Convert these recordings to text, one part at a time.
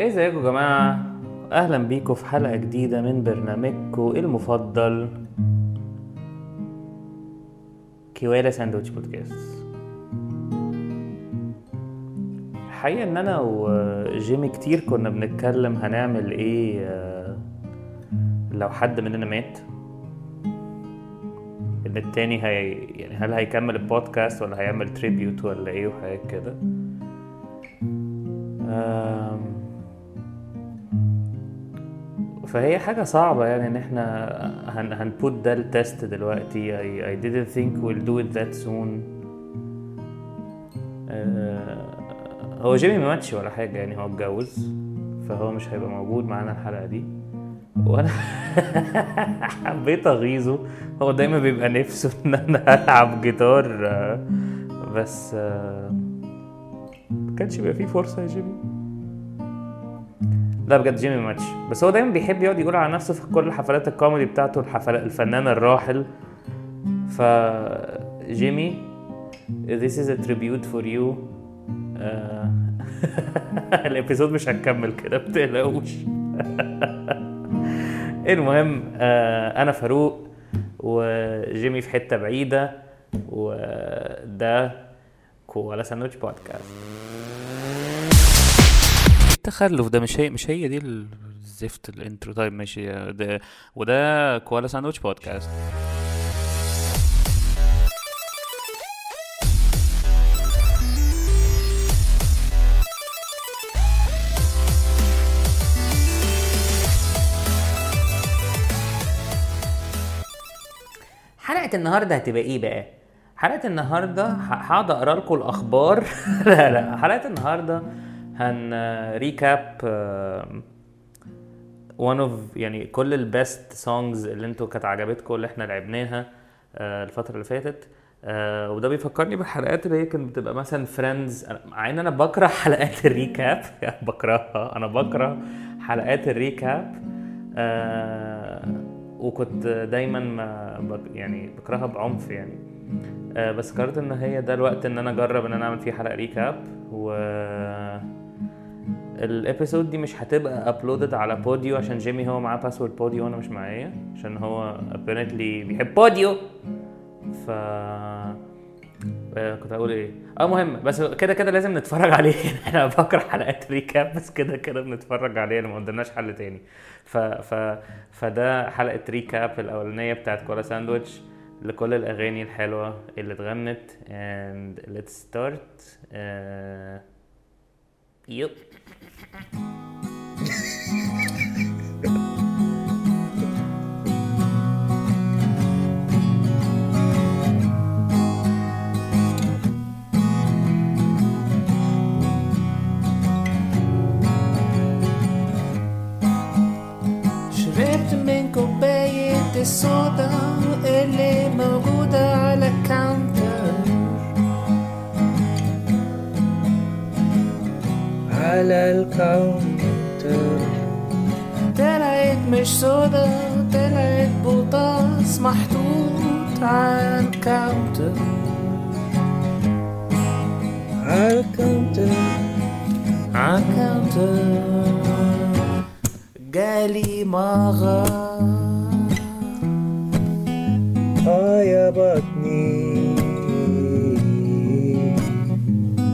ازيكم يا جماعة أهلا بيكم في حلقة جديدة من برنامجكم المفضل. كيوالا ساندوتش بودكاست. الحقيقة إن أنا وجيمي كتير كنا بنتكلم هنعمل إيه آه، لو حد مننا مات. إن التاني هي يعني هل هيكمل البودكاست ولا هيعمل تريبيوت ولا إيه وحاجات كده. آم، فهي حاجة صعبة يعني إن إحنا هن هنبوت ده التست دلوقتي. I, I didn't think we'll do it that soon. آه، هو جيمي ما ماتش ولا حاجة يعني هو اتجوز فهو مش هيبقى موجود معانا الحلقة دي. وأنا حبيت أغيظه. هو دايما بيبقى نفسه إن أنا ألعب جيتار. بس آه، ما كانش بيبقى فيه فرصة يا جيمي لا بجد جيمي ما ماتش. بس هو دايما بيحب يقعد يقول على نفسه في كل حفلات الكوميدي بتاعته الحفلات الفنان الراحل. ف جيمي this is a tribute for you. آه، ال episode مش هنكمل كده متقلقوش المهم آه، أنا فاروق وجيمي في حتة بعيدة وده كوالا ساندوتش بودكاست. التخلف ده مش هي مش هي دي الزفت ال intro طيب ماشي. ده وده كوالا ساندوتش بودكاست. حلقة النهاردة هتبقى إيه بقى؟ حلقة النهاردة ه- هقعد أقرأ لكم الأخبار. لا لا حلقة النهاردة هن recap one of يعني كل ال best songs اللي أنتوا كانت عجبتكم اللي إحنا لعبناها آه، الفترة اللي فاتت. آه، وده بيفكرني بالحلقات اللي هي كانت بتبقى مثلا Friends مع إن أنا بكره حلقات ال recap بكرهها. أنا بكره حلقات ال recap آه، وكنت دايما ما يعني بكرهها بعنف يعني. بس قررت إن هي ده الوقت إن أنا أجرب إن أنا أعمل فيه حلقة recap و ال episode دي مش هتبقى uploaded على بوديو عشان جيمي هو معاه password بوديو وأنا مش معايا عشان هو apparently بيحب بوديو ف آه، كنت هقول إيه؟ آه مهم. بس كده كده لازم نتفرج عليه. إحنا بكره حلقات recap بس كده كده بنتفرج عليه. ما قدامناش حل تاني. ف ف فده حلقة recap الأولانية بتاعت كوالا ساندويتش لكل الأغاني الحلوة اللي اتغنت. And let's start. uh... yep. شربت من كوباية الصودا اللي موجودة على الكاونتر على الكاونتر. طلعت مش صودا طلعت بوطاس محطوط على الكاونتر. على الكاونتر. على الكاونتر. جالي مغار آه يا بطني.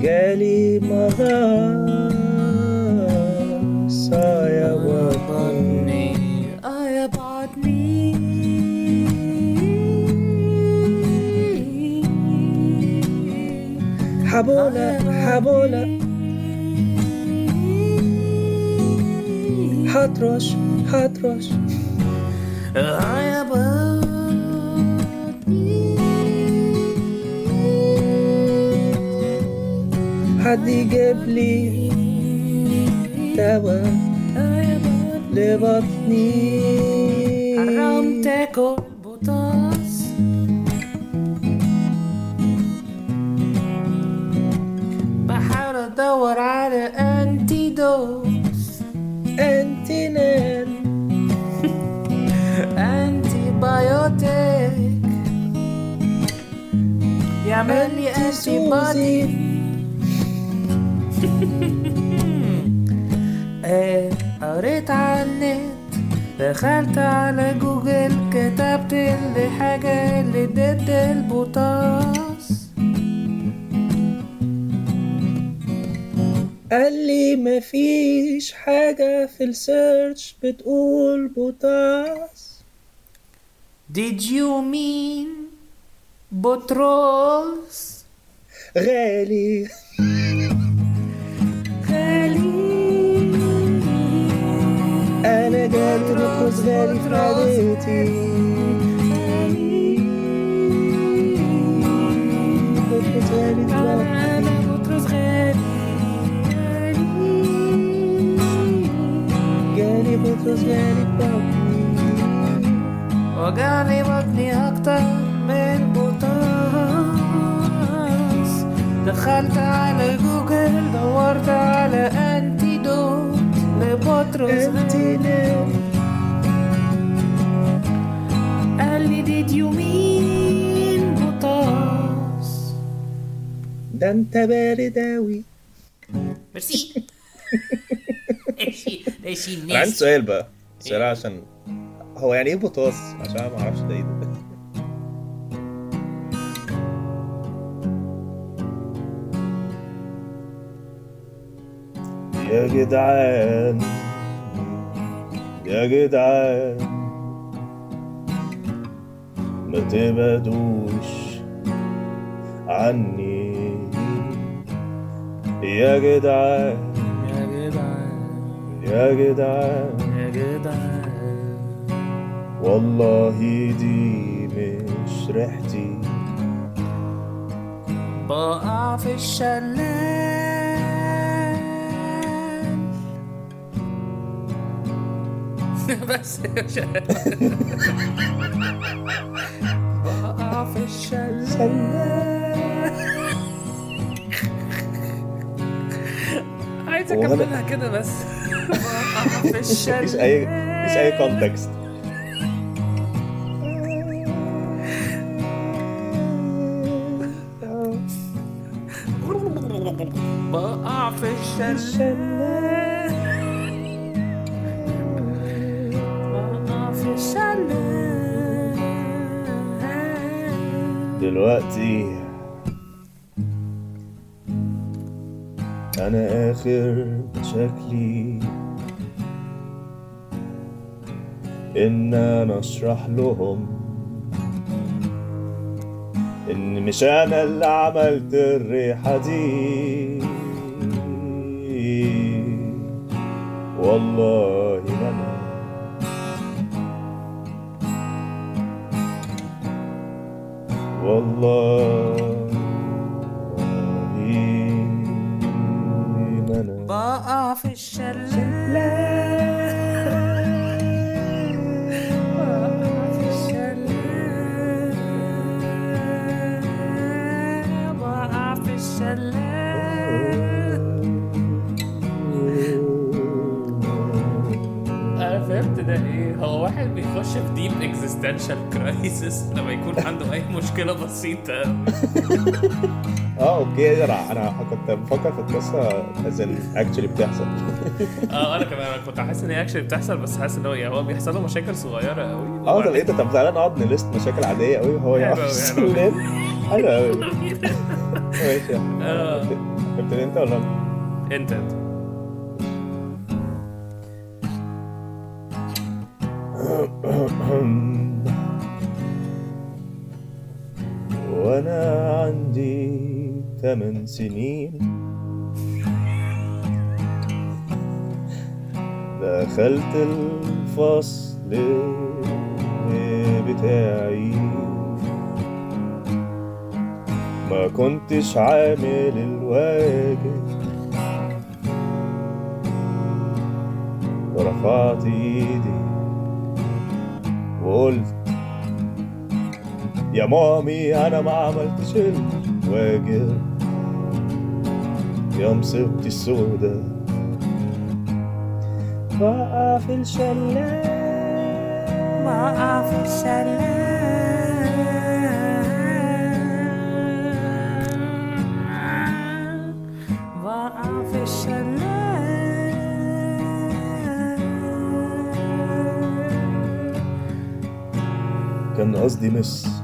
جالي مغص حبولة حبولة حطرش حطرش آه يا بطني حد يجيب لي دواء آه يا بطني لبطني حرام تاكل antibody آه، قريت على النت دخلت على جوجل كتبت اللي حاجة اللي ضد البوتاص قال لي مفيش حاجة في ال search بتقول بوتاس Did you mean بطرس غالي أنا جالي بطرس غالي في عادتي بطرس غالي في عادتي. بطرس غالي جالي بطرس غالي في عادتي. وجعني بطني أكتر من بوتاس دخلت على جوجل دورت على لبطرس. قال لي did you mean بوتاس ده انت بارد اوي ميرسي. ماشي. ماشي. أنا عندي سؤال بقى. سؤال عشان هو يعني إيه بوتاص عشان ما أعرفش ده إيه ده. يا جدعان يا جدعان ما تبعدوش عني. يا جدعان يا جدعان يا جدعان يا جدعان والله دي مش ريحتي. بقع في الشلال. بس. بقع في الشلال عايز أكملها كده بس. بقع في الشلال مفيش اي مفيش أي كونتكست بقع في الشلال دلوقتي أنا آخر مشاكلي إن أنا أشرح لهم إن مش أنا اللي عملت الريحة دي. والله والله ما أنا بقع في الشلال إيه هو واحد بيخش في deep existential crisis لما يكون عنده أي مشكلة بسيطة. آه أوكي. أنا أنا كنت بفكر في القصة as in actually بتحصل. آه أنا كمان. أنا كنت حاسس إن هي actually بتحصل بس حاسس إن هو يعني هو بيحصل له مشاكل صغيرة قوي آه إيه ده؟ طب تعالى نقعد ن list مشاكل عادية قوي وهو يعرف حلو قوي ماشي. آه. ابتدي انت ولا؟ انت انت ثمان سنين. دخلت الفصل بتاعي. ما كنتش عامل الواجب. ورفعت ايدي وقلت يا مامي أنا ما عملتش الواجب. يوم مصيبتي السودة. وقع في الشلال وقع في الشلال في الشلال كان قصدي مس.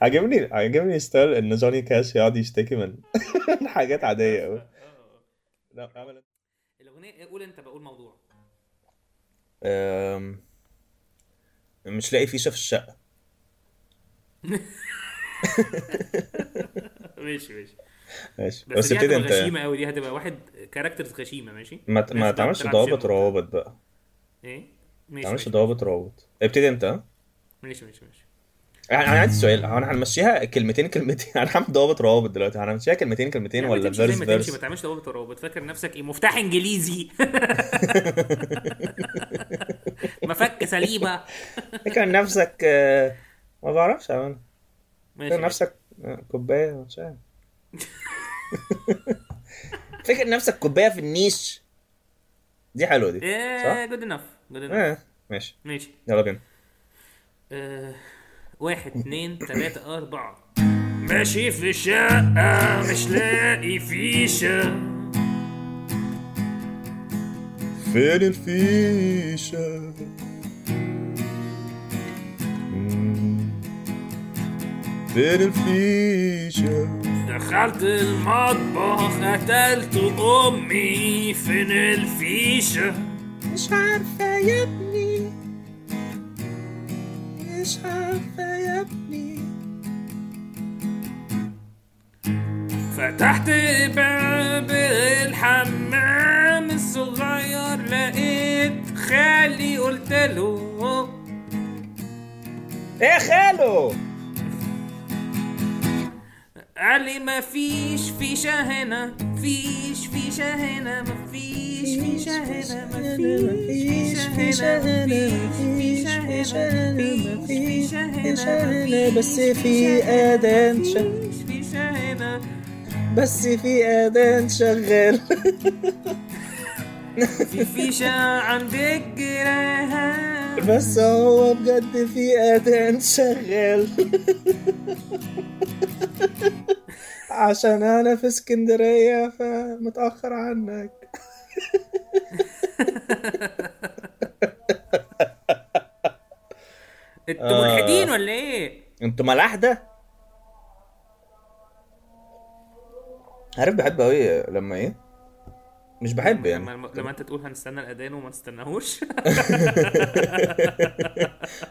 عجبني عجبني ستايل إن جوني كاش يقعد يشتكي من حاجات عادية قوي لا أعمل الأغنية قول أنت بقول موضوع. أم... مش لاقي فيشة في الشقة. ماشي ماشي. ماشي. بس, بس دي هتبقى أنت. غشيمة قوي دي هتبقى واحد كاركترز غشيمة ماشي؟ ما ت- ما تعملش ضوابط شيم. روابط بقى. إيه؟ ما ماشي تعملش ماشي ضوابط روابط. ابتدي أنت. ها ماشي ماشي. ماشي أنا عندي سؤال. هو أنا هنمشيها كلمتين كلمتين. أنا هعمل ضوابط روابط دلوقتي. هنمشيها كلمتين كلمتين لا، ولا زي فيرس ما فيرس تعملش ضوابط روابط. فاكر نفسك إيه؟ مفتاح إنجليزي. مفك سليبه فاكر نفسك آه، ما بعرفش ماشي فاكر نفسك آه، كوباية؟ مش عارف فاكر نفسك كوباية في النيش؟ دي حلوة دي صح؟ جود انف جود انف ماشي. ماشي. يلا بينا. آه، واحد اتنين تلاتة أربعة. ماشي في الشقة مش لاقي فيشة فين الفيشة؟ مم. فين الفيشة؟ دخلت المطبخ قتلت أمي. فين الفيشة؟ مش عارفة يا ابني. مش عارفة يا ابني. فتحت باب الحمام الصغير لقيت خالي قلت له إيه يا خالو؟ قال لي مفيش فيشة هنا فيش فيشة هنا مفيش فيشة هنا مفيش فيشة هنا مفيش فيشة هنا مفيش فيشة هنا بس في أذان مفيش فيشة هنا بس في أذان شغال في فيشة عند الجيران بس هو بجد في أذان شغال عشان أنا في اسكندرية فمتأخر عنك أنتوا آه. ملحدين ولا إيه؟ أنتوا ملاحدة عارف بحب قوي لما إيه مش بحب يعني لما, لما انت تقول هنستنى الأذان وما تستناهوش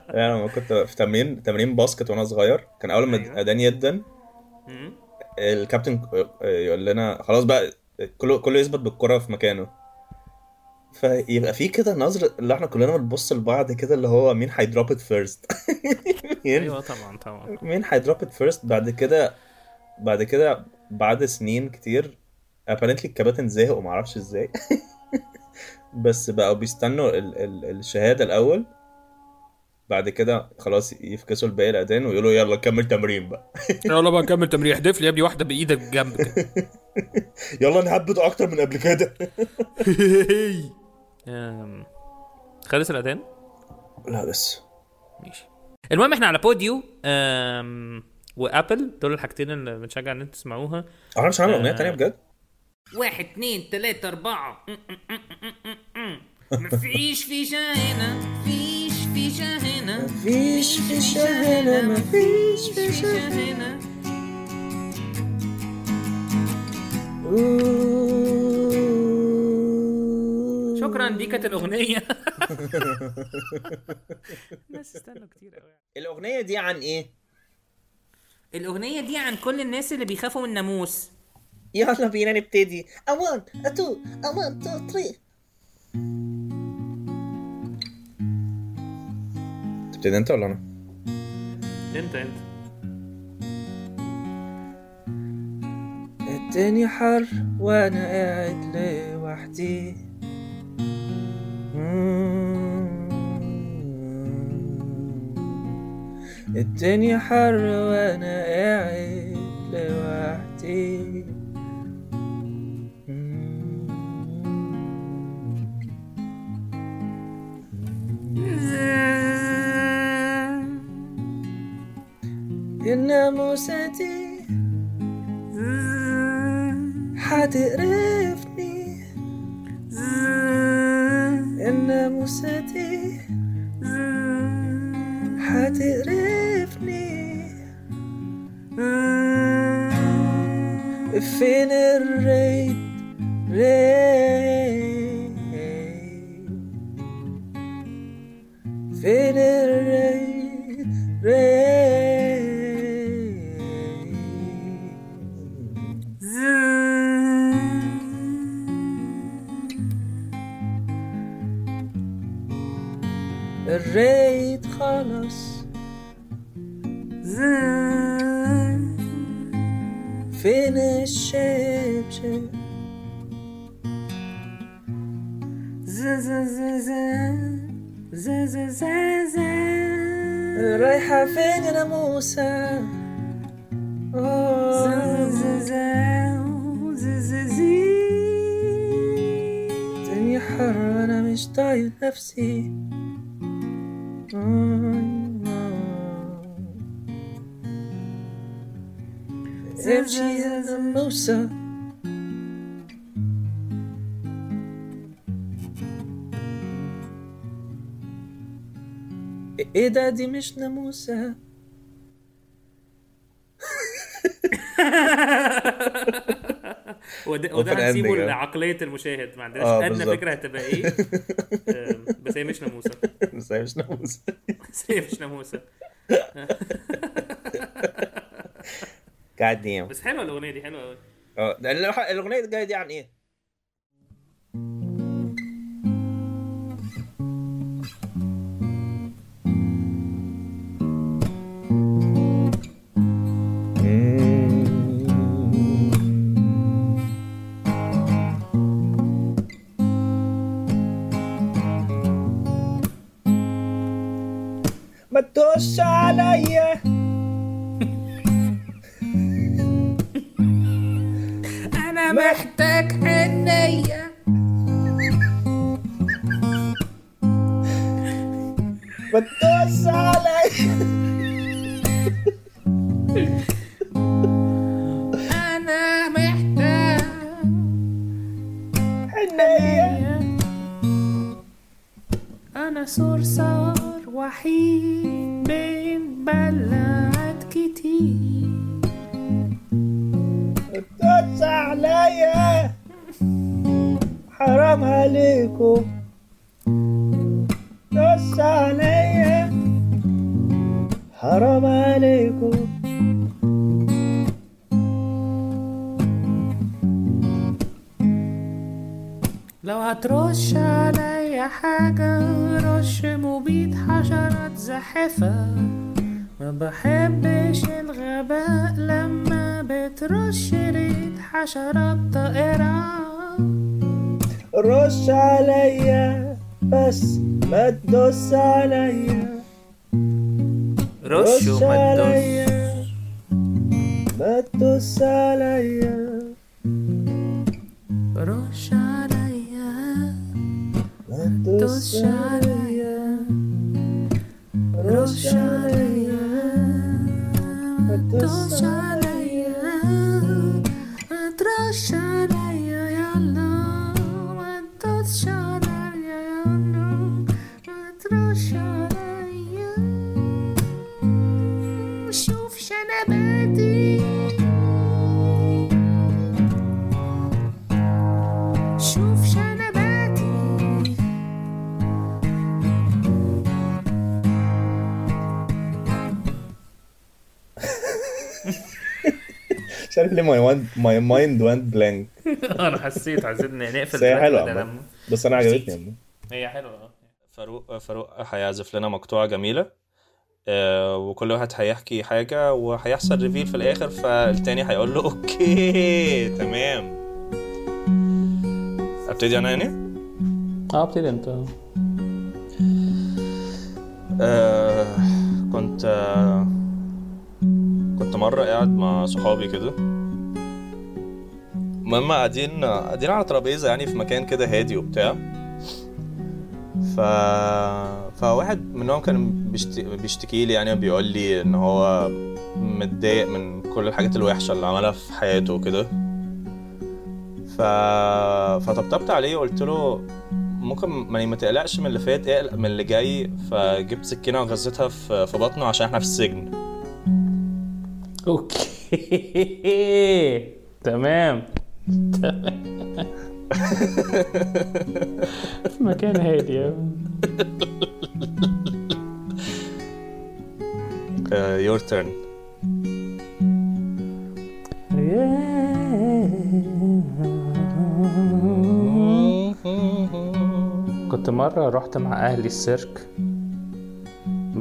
يعني لما كنت في تمرين تمرين basket وأنا صغير كان أول ما أيوة. أذان يدن. الكابتن يقول لنا خلاص بقى كله كله يثبت بالكرة في مكانه. فيبقى في كده نظرة اللي إحنا كلنا بنبص لبعض كده اللي هو مين هي drop it first أيوه طبعا طبعا. مين هي drop it first بعد كده بعد كده بعد سنين كتير؟ apparently الكباتن زهقوا معرفش إزاي. بس بقوا بيستنوا ال ال الشهادة الأول. بعد كده خلاص يفكسوا الباقي الأذان ويقولوا يلا كمل تمرين بقى. يلا بقى كمل تمرين. احدف لي يا ابني واحدة بإيدك جنب كده. يلا نهبط أكتر من قبل كده. خلص الأذان؟ لا لسه ماشي. المهم إحنا على بوديو أم، وآبل دول الحاجتين اللي بنشجع إن أنتوا تسمعوها. أنا مش هعمل أغنية تانية بجد. واحد اتنين تلاتة أربعة. مفيش فيشة هنا فيش في هنا. مفيش في هنا. مفيش في شهنا شكرا دي كانت الأغنية. الناس استنوا كتير قوي الأغنية دي عن إيه؟ الأغنية دي عن كل الناس اللي بيخافوا من الناموس يلا بينا نبتدي. 1 2 1 2 3 ابتدي انت ولا أنا؟ انت انت الدنيا حر وأنا قاعد لوحدي الدنيا حر وأنا قاعد لوحدي دي هتقرفني الناموسة دي حتقرفني فين الريت ريت فين الريت ريت إيه ده دي مش ناموسة وده, وده هنسيبه آه. لعقلية المشاهد. ما عندناش آه، أدنى بالظبط. فكرة هتبقى إيه؟ آم، بس هي مش ناموسة. بس هي مش ناموسة. بس هي مش ناموسة. God damn. بس حلوة الأغنية دي حلوة أوي. آه ده ال- الأغنية الجاية دي عن إيه؟ ما تدوس عليا أنا محتاج حنية ما تدوس عليا لو هترش عليا حاجة رش مبيد حشرات زاحفة ما بحبش الغباء لما بترش ريد حشرات طائرة. رش عليا بس ما تدوس عليا. رش وما تدوس. ما تدوس عليا. رش عليا ما تدوس رش عارف ليه my my mind went blank أنا حسيت عايزين نقفل بس هي. ما- بس أنا عجبتني هي حلوة آه. فاروق فاروق هيعزف لنا مقطوعة جميلة آه، وكل واحد هيحكي حاجة وهيحصل reveal في الآخر فالتاني هيقول له okay تمام. أبتدي أنا يعني؟ آه أبتدي أنت. آه كنت آه كنت مرة قاعد مع صحابي كده. المهم قاعدين قاعدين على ترابيزة يعني في مكان كده هادي وبتاع. ف فواحد منهم كان بيشت... بيشتكي لي يعني بيقول لي إن هو متضايق من كل الحاجات الوحشة اللي عملها في حياته وكده. ف... فطبطبت عليه وقلت له ممكن ما ما تقلقش من اللي فات اقلق من اللي جاي فجبت سكينة وغزيتها في بطنه عشان إحنا في السجن. okay. تمام. تمام في مكان هادي. your turn كنت مرة رحت مع أهلي السيرك.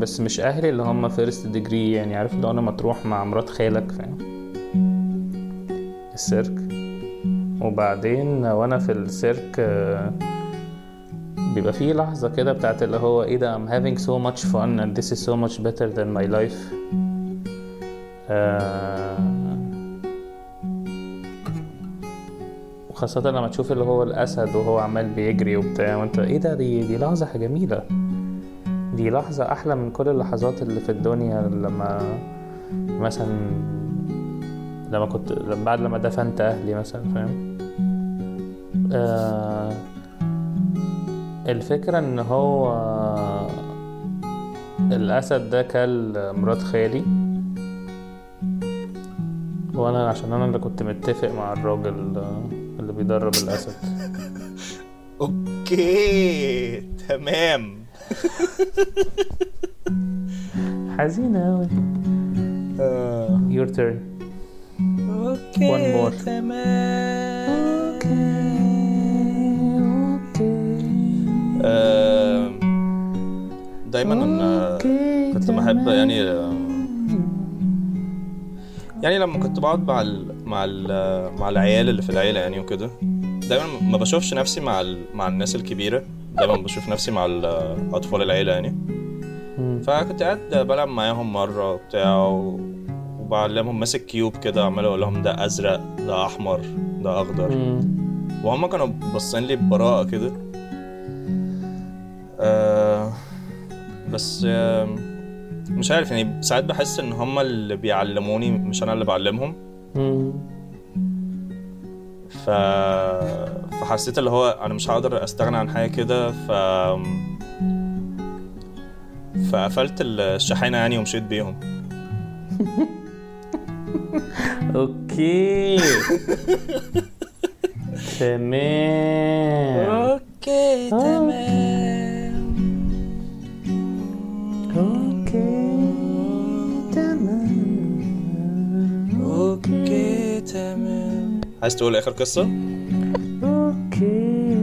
بس مش أهلي اللي هم first degree يعني عارف لو أنا مطروح مع مرات خالك فاهم؟ السيرك. وبعدين وأنا في السيرك آه، بيبقى فيه لحظة كده بتاعت اللي هو إيه ده I'm having so much fun and this is so much better than my life. آه، وخاصة لما تشوف اللي هو الأسد وهو عمال بيجري وبتاع وأنت إيه ده دي دي لحظة جميلة. دي لحظة أحلى من كل اللحظات اللي في الدنيا لما مثلا لما كنت بعد لما دفنت أهلي مثلا فاهم؟ آه الفكرة إن هو الأسد ده كل مرات خالي. وأنا عشان أنا اللي كنت متفق مع الراجل اللي بيدرب الأسد. okay تمام. حزينة. أوي your turn. okay One more. تمام. آه، دايما آه، كنت بحب يعني آه، يعني لما كنت بقعد مع ال مع ال مع العيال اللي في العيلة يعني وكده دايما ما بشوفش نفسي مع ال مع الناس الكبيرة. دايما بشوف نفسي مع ال- أطفال العيلة يعني. فكنت قاعد بلعب معاهم مرة وبتاع وبعلمهم ماسك كيوب كده عمال أقول لهم ده أزرق ده أحمر ده أخضر. وهم كانوا باصين لي ببراءة كده آه بس آه مش عارف يعني ساعات بحس إن هم اللي بيعلموني مش أنا اللي بعلمهم. ف فحسيت اللي هو أنا مش هقدر أستغنى عن حاجة كده ف فقفلت الشحانه يعني ومشيت بيهم. أوكي. تمام. okay تمام. عايز تقول آخر قصة؟ okay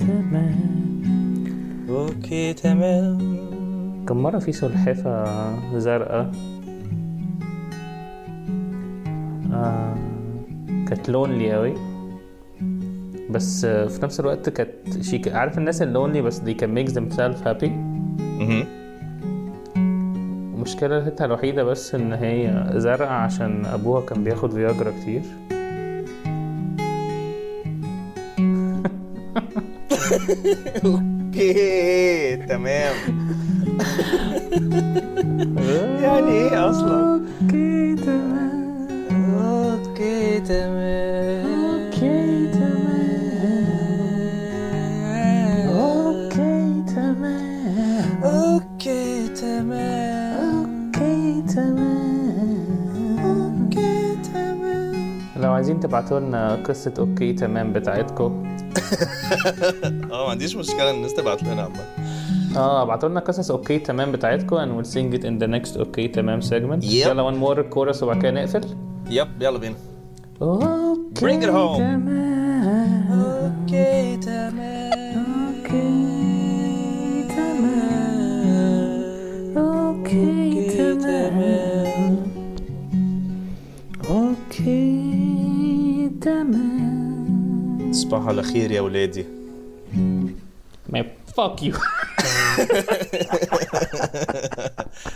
تمام. okay تمام. كم مرة في سلحفة زرقاء؟ آه كانت lonely قوي بس في نفس الوقت كانت شيك عارف الناس ال lonely بس دي كان makes themselves happy مهم. مشكلتها الوحيدة بس إن هي زرقاء عشان أبوها كان بياخد فياجرا كتير. okay تمام يعني إيه أصلا okay تمام okay تمام okay تمام okay تمام okay تمام okay تمام okay تمام لو عايزين تبعتوا لنا قصة okay تمام بتاعتكم آه ما عنديش مشكله ان الناس تبعت لنا عامه آه ابعتوا لنا قصص okay تمام بتاعتكم and we'll sing it in the next okay تمام segment. Yep. يلا one more chorus وبعد كده نقفل yep يلا بينا okay Bring it home. تمام okay تمام okay تمام okay تمام okay تمام تصبحوا على خير يا ولادي ما fuck you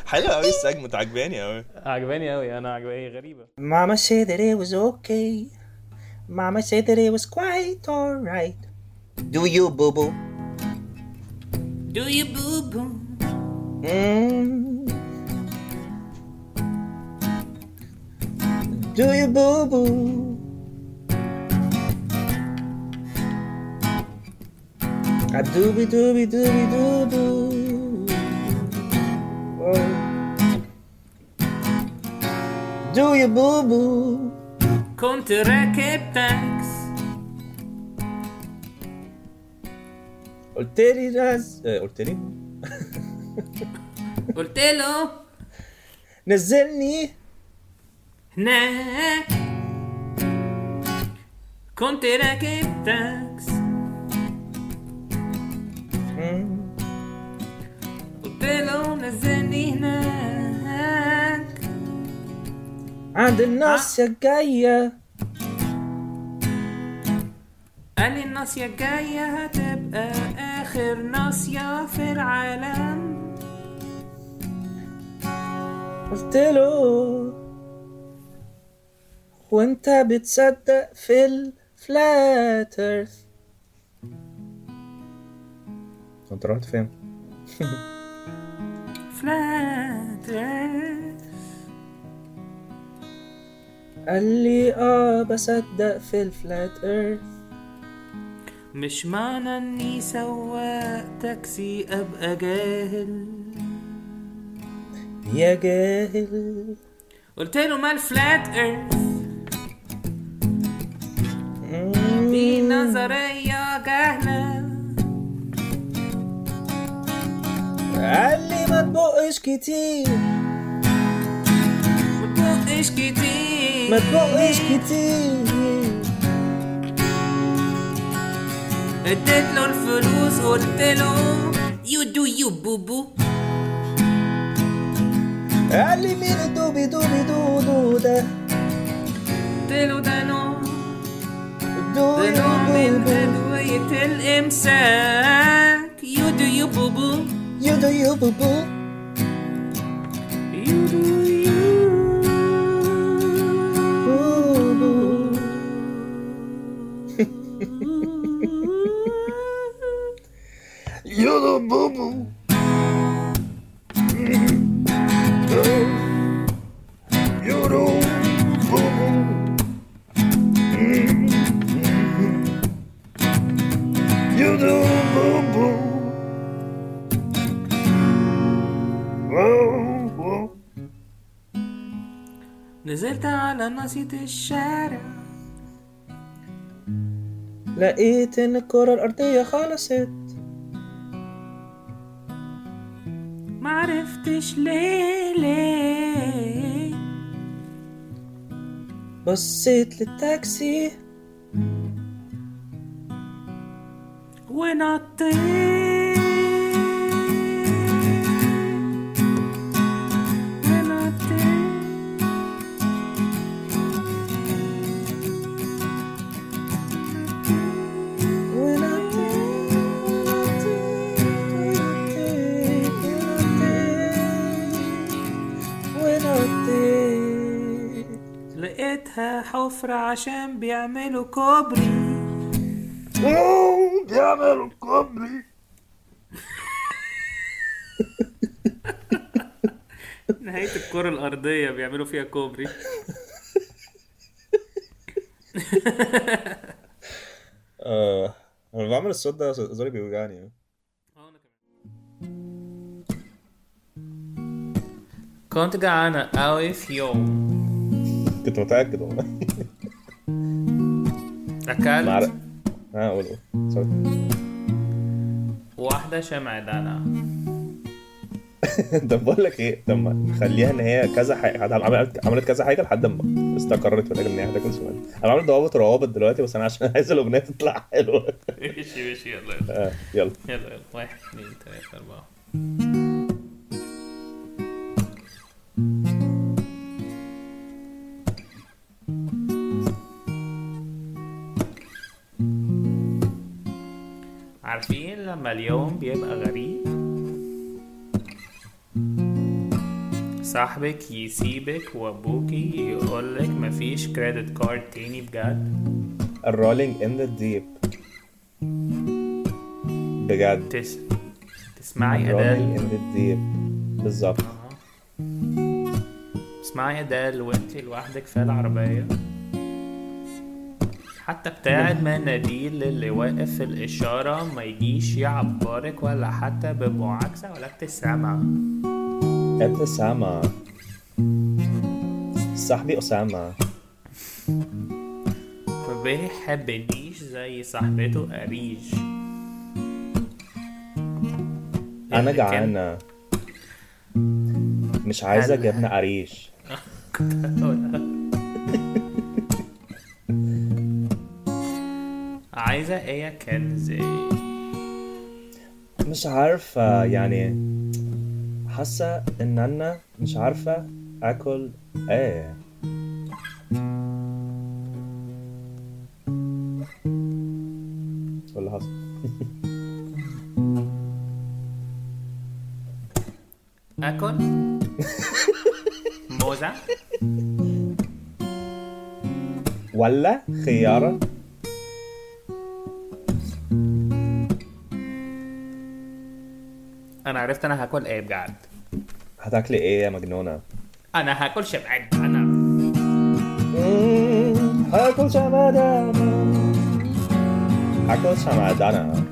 حلو قوي السجمنت عجباني قوي عجباني قوي أنا عجباني غريبة Mama said that it was okay. Mama said that it was quite alright. Do you, boo boo? Do you boo boo? Mm. Do you, boo boo? A doobie doobie doobie doo doo. Oh. Do you boo boo? كنت راكب تاكس قلت لي آه، قلت لي قلت له نزلني هناك كنت راكب تاكس قلت له نزلني هناك عند الناصية الجاية قال لي الناصية الجاية هتبقى آخر ناصية في العالم قلت له وانت بتصدق في الفلات انت رحت فين؟ فلات قال لي آه بصدق في الفلات ايرث مش معنى إني سواق تاكسي أبقى جاهل. يا جاهل. قلت له ما الفلات ايرث دي نظرية جهلة. قال لي ما تبقش كتير. متبقش كتير. ما تبقش كتير. اديت له الفلوس قلت له يو دو يو بوبو قال لي مين الدوبي دوبي دودو ده؟ قلت له ده نوع. دوبي ده نوع من دوبي أدوية الإمساك يو دو يو بوبو يو دو يو بوبو يو على ناصية الشارع. لقيت إن الكرة الأرضية خلصت. معرفتش ليه ليه؟ بصيت للتاكسي. ونطيت لقيتها حفرة عشان بيعملوا كوبري. بيعملوا كوبري. نهاية الكرة الأرضية بيعملوا فيها كوبري. آه أنا بعمل الصوت ده زوري بيوجعني. كنت جعانة أوي في يوم كنت متأكد والله. أكلت معرق آه قول قول. سوري. واحدة شمع دانا. طب بقول لك إيه؟ طب ما نخليها إن هي كذا حاجة. عملت عملت كذا حاجة لحد ما استقرت في الآخر ان هي هتاكل سؤال أنا عامل ضوابط وروابط دلوقتي بس أنا عشان عايز الأغنية تطلع حلوة. ماشي ماشي. يلا يلا. آه يلا. يلا يلا. واحد اثنين ثلاثة أربعة. عارفين لما اليوم بيبقى غريب صاحبك يسيبك وابوكي يقولك مفيش credit card تاني بجد ال Rolling in the Deep بجد تس... تسمعي أديل in the Deep بالظبط تسمعي أديل وانتي لوحدك في العربية حتى بتاع المناديل اللي واقف في الإشارة ما يجيش يعبرك ولا حتى بمعاكسة ولا ابتسامة ابتسامة صاحبي أسامة. ما بيحبنيش زي صاحبته قريش. أنا كان- جعانة. مش عايزة. جبنة قريش. عايزة إيه كنزي؟ مش عارفة يعني حاسة إن أنا مش عارفة آكل إيه. ولا حصل؟ آكل؟ موزة؟ ولا خيارة أنا عرفت أنا هاكل إيه بجد. هتاكلي إيه يا مجنونة؟ أنا هاكل شبعت أنا. هاكل شمعدانة هاكل شمعدانة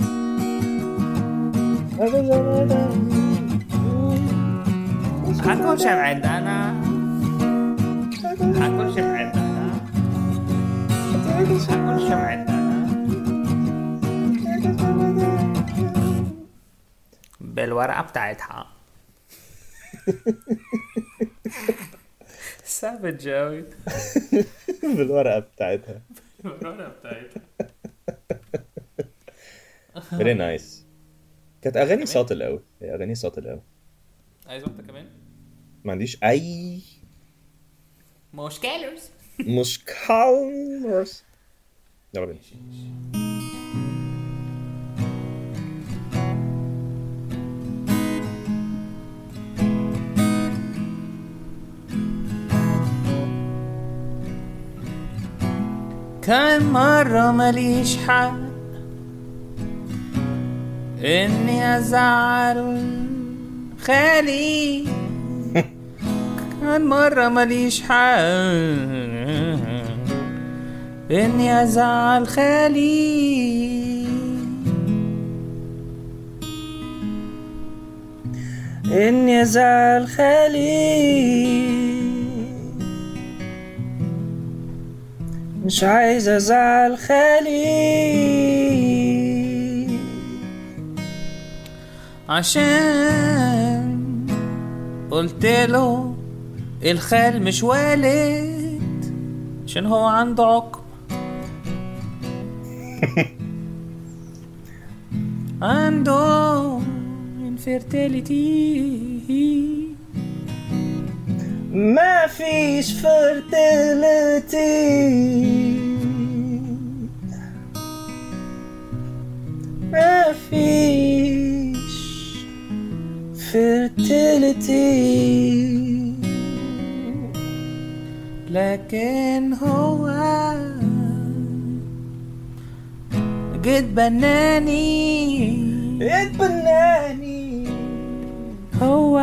هاكل شمعدانة هاكل شبعت أنا. هاكل شبعت أنا. هاكل شبعت أنا بالورقة بتاعتها. سافج أوي. بالورقة بتاعتها. بالورقة بتاعتها. Very nice. كانت أغاني ساطل أوي. هي أغاني ساطل أوي. عايز واحدة كمان؟ ما عنديش أي مشكلة مشكلة يلا بينا. كان مرة ماليش حق إني أزعل خالي. كان مرة ماليش حق إني أزعل خالي. إني أزعل خالي. مش عايز أزعل خالي عشان قلت له الخال مش والد عشان هو عنده عقم عنده infertility ما فيش fertility ما فيش fertility لكن هو جيت بناني. اتبناني هو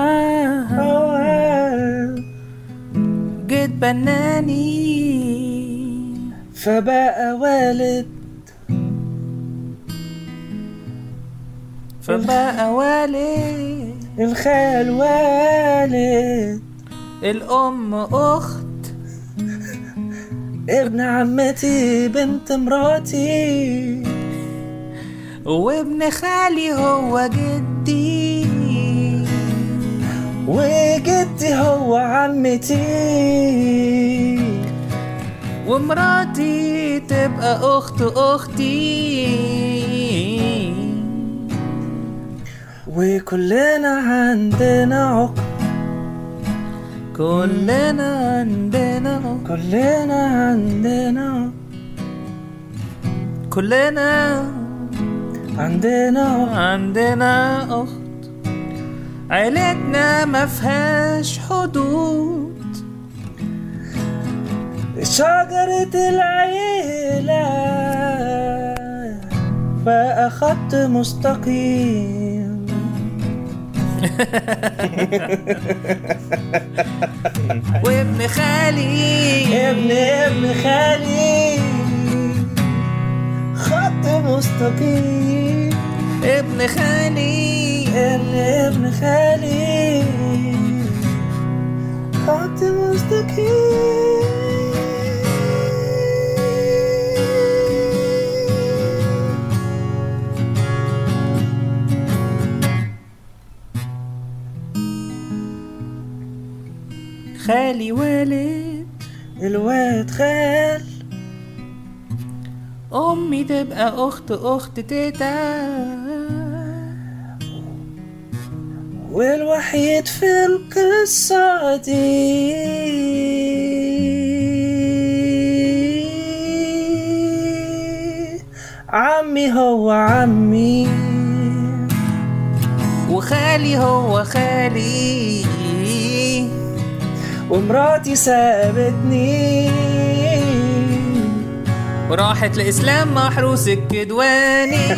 بناني فبقى والد. فبقى والد. الخال والد. الأم أخت. ابن عمتي بنت مراتي. وابن خالي هو جدي وجدي هو عمتي. ومراتي تبقى أخت أختي. وكلنا عندنا عقم كلنا عندنا كلنا عندنا كلنا عندنا عندنا أخت عيلتنا ما فيهاش حدود. شجرة العيلة بقى خط مستقيم. وابن خالي. ابن ابن خالي. مستقيم. ابن خالي ابن خالي. خط مستقيم خالي والد الواد خال. أمي تبقى أخت أخت تيتا. والوحيد في القصة دي. عمي هو عمي. وخالي هو خالي. ومراتي سابتني. وراحت لإسلام محروس الكدواني.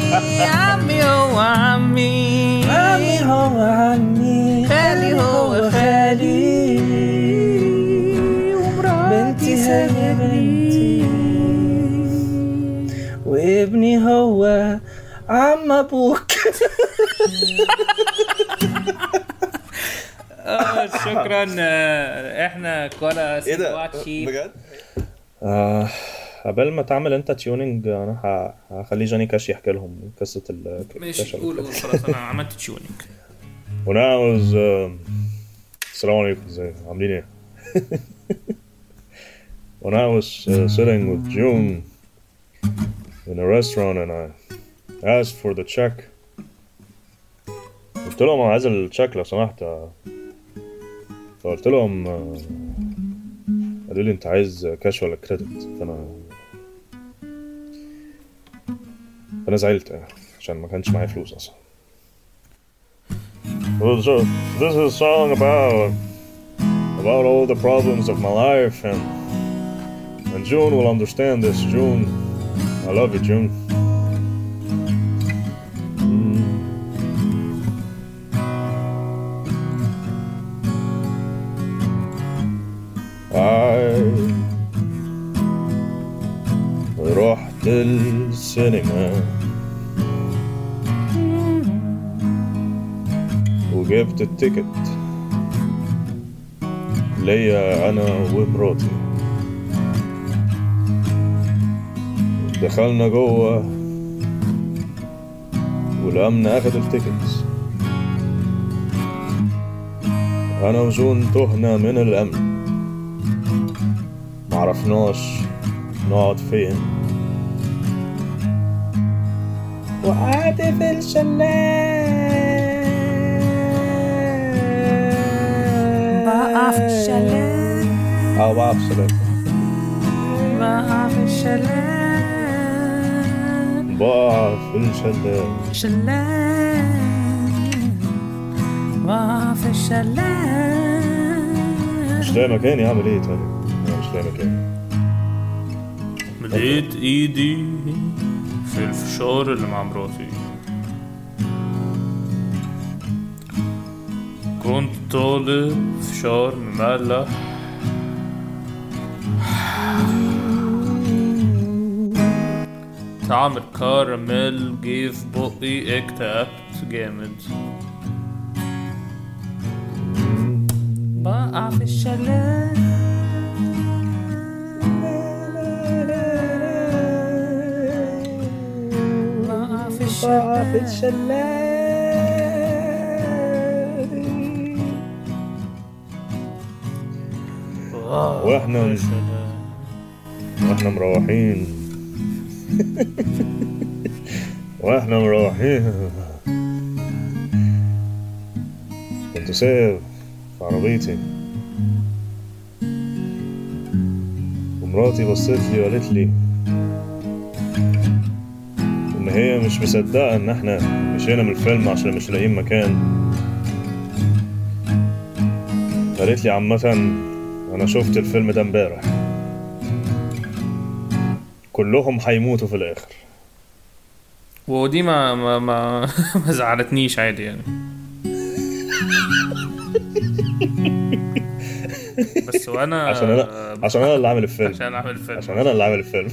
عمي هو عمي. عمي هو عمي خالي هو خالي. بنتي هي بنتي. وابني هو عم أبوك. آه، شكرا. آه، إحنا كولا إيه ده؟ بجد؟ آه. قبل ما تعمل انت تيوننج أنا هخلي جاني كاش يحكي لهم قصة ال ماشي قول قول خلاص أنا عملت I was um, السلام عليكم إزاي؟ عاملين إيه؟ When I was uh, sitting with June in a restaurant and I asked for the check. قلت لهم أنا عايز التشيك لو سمحت. فقلت لهم آه، قالوا لي أنت عايز كاش ولا كريدت فأنا Den er seilt. Man kan ikke mer flos, altså. Well, so this is a song about about all the problems of my life, and and June will understand this. June, I love you, June. Mm. I السينما وجبت التيكت. ليا أنا ومراتي. دخلنا جوه والأمن اخد التيكت. أنا وجون تهنا من الأمن. معرفناش نقعد فين. في الشلال. بقع في الشلال. آه بقى بسلام بقع في الشلال. بقع في الشلال. شلال. بقع في الشلال. مش لاقي مكاني اعمل إيه طيب. مش لاقي مكاني مديت ايدي في الفشار اللي مع مراتي. طالب فشار مملح طعم الكراميل جه في بقي اكتئبت جامد بقع في الشلال بقع في الشلال الشلال وإحنا وإحنا مروحين. وإحنا مروحين. كنت سايق في عربيتي. ومراتي بصت لي وقالت لي إن هي مش مصدقة إن إحنا مشينا من الفيلم عشان مش لاقيين مكان. قالت لي عامة أنا شفت الفيلم ده امبارح. كلهم هيموتوا في الآخر. ودي ما ما ما, ما زعلتنيش عادي يعني. بس وأنا عشان أنا عشان أنا اللي عامل الفيلم. عشان اعمل فيلم عشان أنا اللي عامل الفيلم.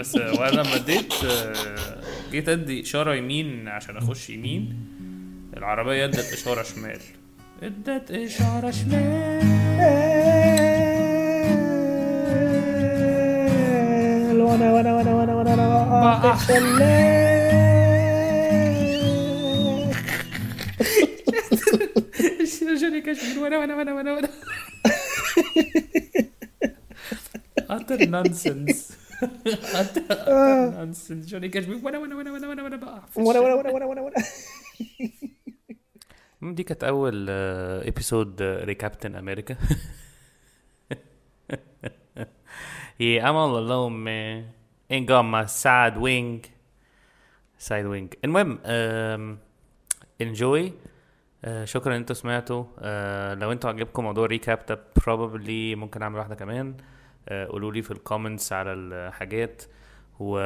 بس وأنا لما اديت آه، جيت أدي إشارة يمين عشان أخش يمين العربية أدت إشارة شمال. ادت اشاره شمال وأنا وأنا وأنا وأنا وأنا وأنا بقى. في الشلال. جوني كاش وأنا وأنا وأنا وأنا وأنا utter nonsense utter, utter nonsense جوني كاش وأنا وأنا وأنا وأنا وأنا وأنا بقع في وأنا الشارع. وأنا وأنا وأنا وأنا وأنا مم، دي كانت أول episode Recaptain America Yeah, I'm all alone, man. Ain't got my wing. Side wing. المهم enjoy. Uh, شكرا إن أنتوا سمعتوا. لو أنتوا عجبكم موضوع ال recap ده probably ممكن أعمل واحدة كمان. قولوا لي في ال comments على الحاجات و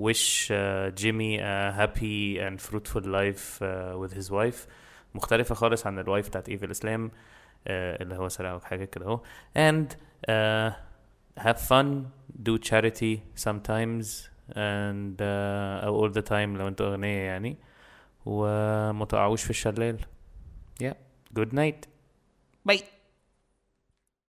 wish uh, Jimmy a happy and fruitful life uh, with his wife مختلفة خالص عن الوايف بتاعت ايفل اسلام uh, اللي هو سرقه حاجة كده اهو and uh, have fun do charity sometimes and uh, أو all the time لو انتوا أغنياء يعني وما تقعوش في الشلال yeah good night Bye.